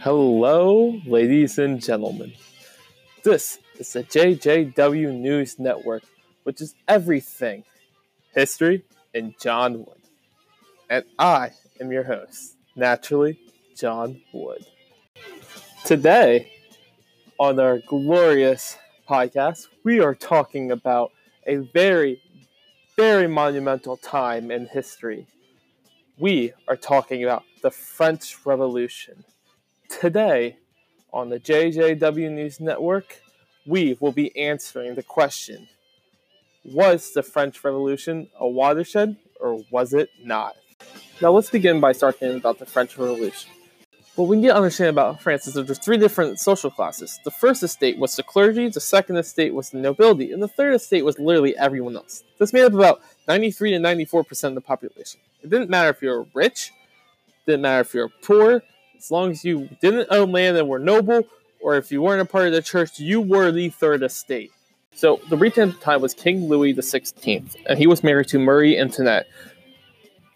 Hello, ladies and gentlemen. This is the JJW News Network, which is everything history and John Wood. And I am your host, naturally, John Wood. Today, on our glorious podcast, we are talking about a very, very monumental time in history. We are talking about the French Revolution. Today, on the JJW News Network, we will be answering the question Was the French Revolution a watershed or was it not? Now, let's begin by starting about the French Revolution. What we need to understand about France is that there's three different social classes. The first estate was the clergy, the second estate was the nobility, and the third estate was literally everyone else. This made up about 93 to 94% of the population. It didn't matter if you were rich, didn't matter if you were poor, as long as you didn't own land and were noble, or if you weren't a part of the church, you were the third estate. So the regent at the time was King Louis XVI, and he was married to Marie Antoinette.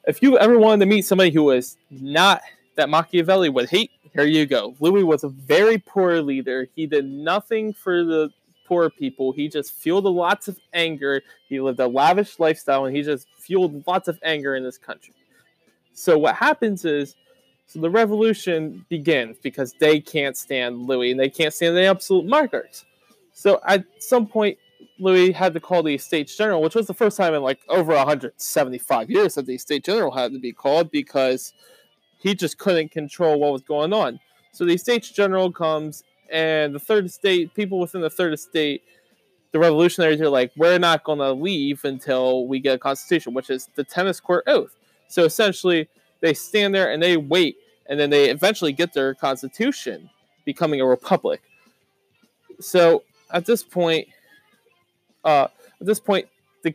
If you ever wanted to meet somebody who was not that Machiavelli would hate, here you go. Louis was a very poor leader. He did nothing for the poor people. He just fueled lots of anger. He lived a lavish lifestyle, and he just fueled lots of anger in this country. So what happens is so the revolution begins because they can't stand Louis and they can't stand the absolute monarchs. So at some point, Louis had to call the Estates General, which was the first time in like over 175 years that the Estates General had to be called because he just couldn't control what was going on. So the Estates General comes, and the third estate, people within the third estate, the revolutionaries are like, we're not going to leave until we get a constitution, which is the tennis court oath. So essentially, they stand there and they wait, and then they eventually get their constitution, becoming a republic. So at this point, uh, at this point, the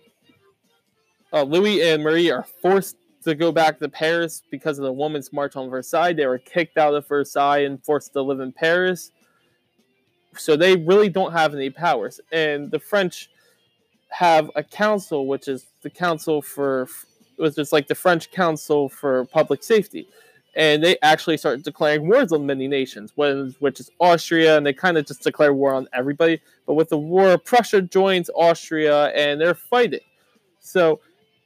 uh, Louis and Marie are forced to go back to Paris because of the Women's March on Versailles. They were kicked out of Versailles and forced to live in Paris. So they really don't have any powers. And the French have a council, which is the Council for was just like the French Council for Public Safety. And they actually start declaring wars on many nations, which is Austria, and they kind of just declare war on everybody. But with the war, Prussia joins Austria, and they're fighting. So,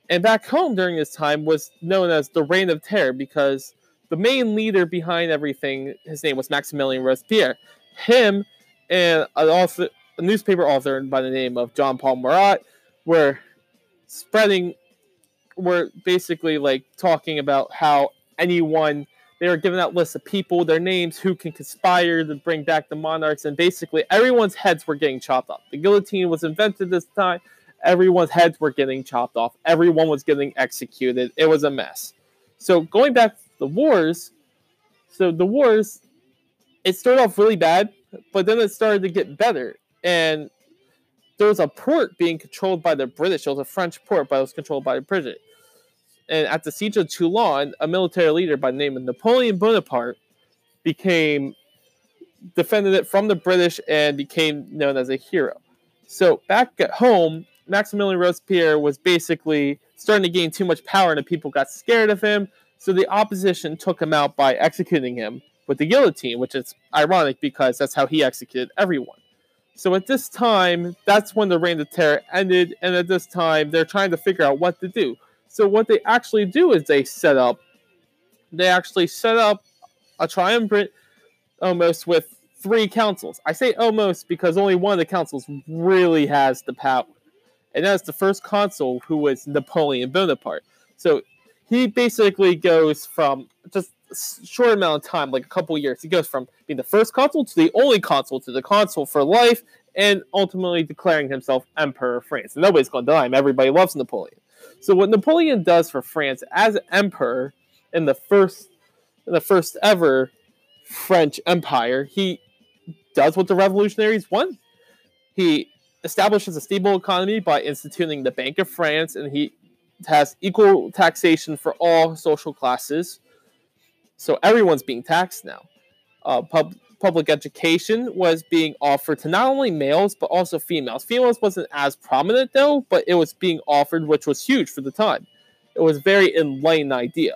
and back home during this time was known as the Reign of Terror because the main leader behind everything, his name was Maximilien Robespierre. Him and an author, a newspaper author by the name of John Paul Marat were spreading were basically like talking about how anyone they were giving out lists of people, their names, who can conspire to bring back the monarchs, and basically everyone's heads were getting chopped off. The guillotine was invented this time. Everyone's heads were getting chopped off. Everyone was getting executed. It was a mess. So going back to the wars, so the wars, it started off really bad, but then it started to get better. And there was a port being controlled by the British. It was a French port, but it was controlled by the British. And at the siege of Toulon, a military leader by the name of Napoleon Bonaparte became defended it from the British and became known as a hero. So back at home, Maximilien Robespierre was basically starting to gain too much power, and the people got scared of him. So the opposition took him out by executing him with the guillotine, which is ironic because that's how he executed everyone. So at this time, that's when the Reign of Terror ended, and at this time, they're trying to figure out what to do. So what they actually do is they set up, they actually set up a triumvirate almost with three councils. I say almost because only one of the councils really has the power, and that's the first consul, who was Napoleon Bonaparte. So he basically goes from just a short amount of time, like a couple years. He goes from being the first consul to the only consul to the consul for life, and ultimately declaring himself emperor of France. And nobody's going to deny him. Everybody loves Napoleon. So what Napoleon does for France as emperor in the first, in the first ever French Empire, he does what the revolutionaries want. He establishes a stable economy by instituting the Bank of France, and he has equal taxation for all social classes so everyone's being taxed now. Uh, pub, public education was being offered to not only males but also females. Females wasn't as prominent though, but it was being offered, which was huge for the time. It was a very enlightened idea.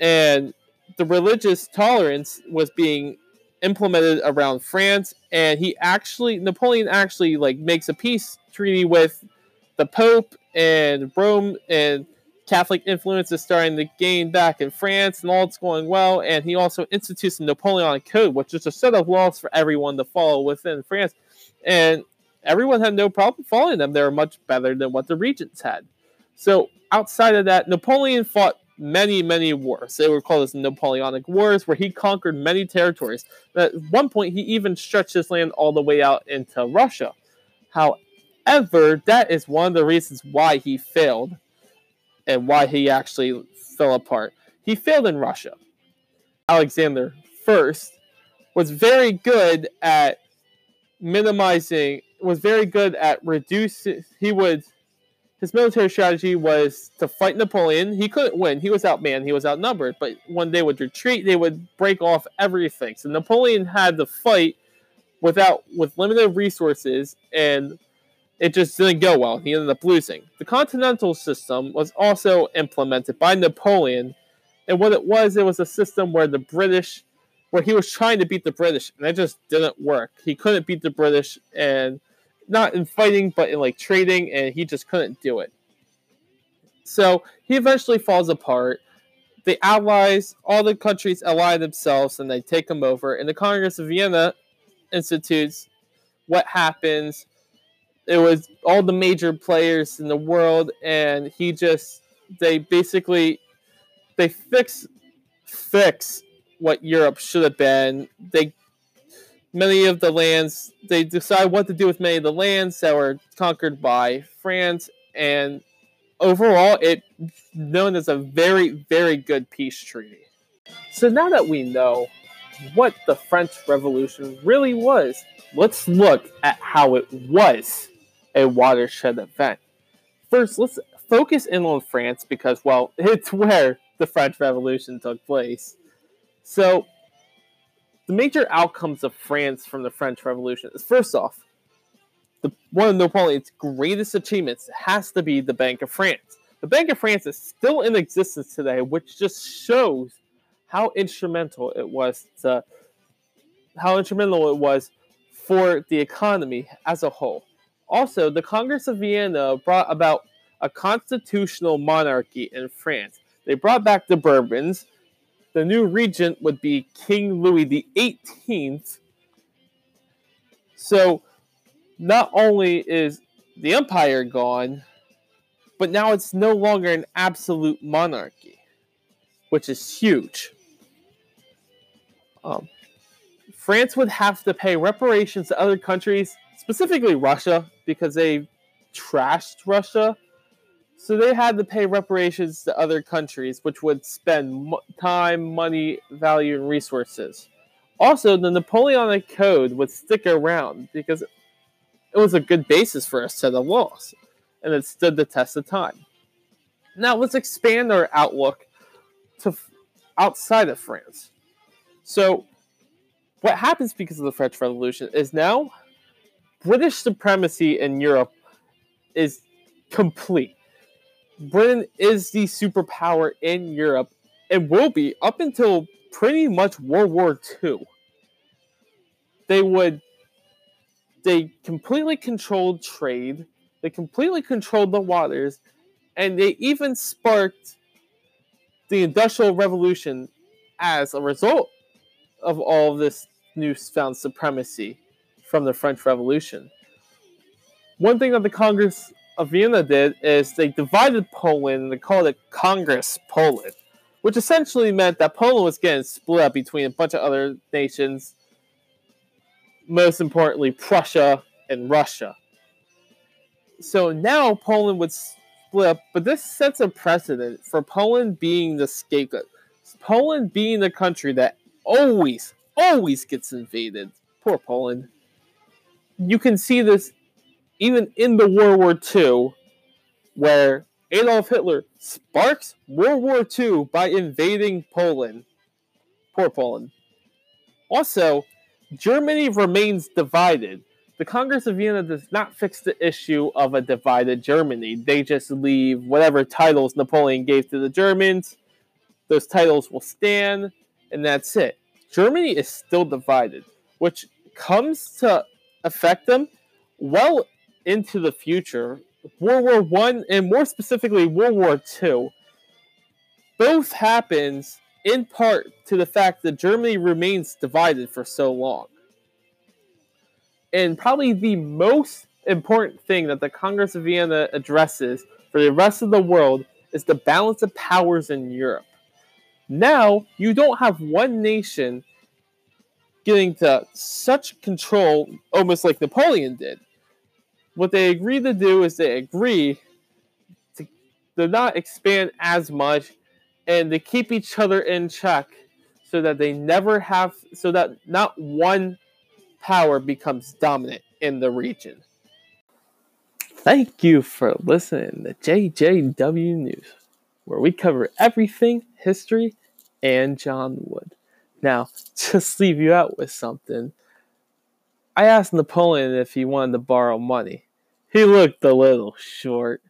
And the religious tolerance was being implemented around France, and he actually Napoleon actually like makes a peace treaty with the Pope and Rome and Catholic influence is starting to gain back in France, and all it's going well. And he also institutes the Napoleonic Code, which is a set of laws for everyone to follow within France. And everyone had no problem following them. They were much better than what the regents had. So outside of that, Napoleon fought many, many wars. They were called as the Napoleonic Wars, where he conquered many territories. At one point, he even stretched his land all the way out into Russia. However, that is one of the reasons why he failed and why he actually fell apart. He failed in Russia. Alexander first was very good at minimizing was very good at reducing he would his military strategy was to fight Napoleon. He couldn't win. He was outmanned. He was outnumbered. But when they would retreat, they would break off everything. So Napoleon had to fight without with limited resources, and it just didn't go well. He ended up losing. The Continental system was also implemented by Napoleon, and what it was, it was a system where the British, where he was trying to beat the British, and it just didn't work. He couldn't beat the British, and not in fighting, but in like trading, and he just couldn't do it. So he eventually falls apart. The allies, all the countries ally themselves, and they take him over. And the Congress of Vienna institutes what happens. It was all the major players in the world, and he just they basically they fix fix what Europe should have been. They many of the lands they decide what to do with many of the lands that were conquered by France and overall it known as a very very good peace treaty. So now that we know what the French Revolution really was, let's look at how it was a watershed event. First, let's focus in on France because well, it's where the French Revolution took place. So the major outcomes of France from the French Revolution is first off, the, one of Napoleon's greatest achievements has to be the Bank of France. The Bank of France is still in existence today, which just shows how instrumental it was to how instrumental it was for the economy as a whole. Also, the Congress of Vienna brought about a constitutional monarchy in France. They brought back the Bourbons, the new regent would be King Louis the 18th. So not only is the empire gone, but now it's no longer an absolute monarchy, which is huge. Um, France would have to pay reparations to other countries, specifically Russia, because they trashed Russia so they had to pay reparations to other countries, which would spend time, money, value, and resources. Also, the Napoleonic Code would stick around because it was a good basis for a set of laws, and it stood the test of time. Now, let's expand our outlook to outside of France. So, what happens because of the French Revolution is now British supremacy in Europe is complete. Britain is the superpower in Europe. And will be up until pretty much World War II. They would they completely controlled trade, they completely controlled the waters, and they even sparked the Industrial Revolution as a result of all this newfound supremacy from the French Revolution. One thing that the Congress of Vienna did is they divided Poland and they called it Congress Poland, which essentially meant that Poland was getting split up between a bunch of other nations, most importantly, Prussia and Russia. So now Poland would split up, but this sets a precedent for Poland being the scapegoat. Poland being the country that always, always gets invaded. Poor Poland. You can see this even in the World War II, where Adolf Hitler sparks World War II by invading Poland. Poor Poland. Also, Germany remains divided. The Congress of Vienna does not fix the issue of a divided Germany. They just leave whatever titles Napoleon gave to the Germans. Those titles will stand. and that's it. Germany is still divided, which comes to affect them well into the future. World War One and more specifically World War Two both happens in part to the fact that Germany remains divided for so long. And probably the most important thing that the Congress of Vienna addresses for the rest of the world is the balance of powers in Europe. Now, you don't have one nation getting to such control, almost like Napoleon did. What they agree to do is they agree to, to not expand as much and to keep each other in check so that they never have, so that not one power becomes dominant in the region. Thank you for listening to JJW News, where we cover everything history and John Wood. Now, just leave you out with something. I asked Napoleon if he wanted to borrow money. He looked a little short.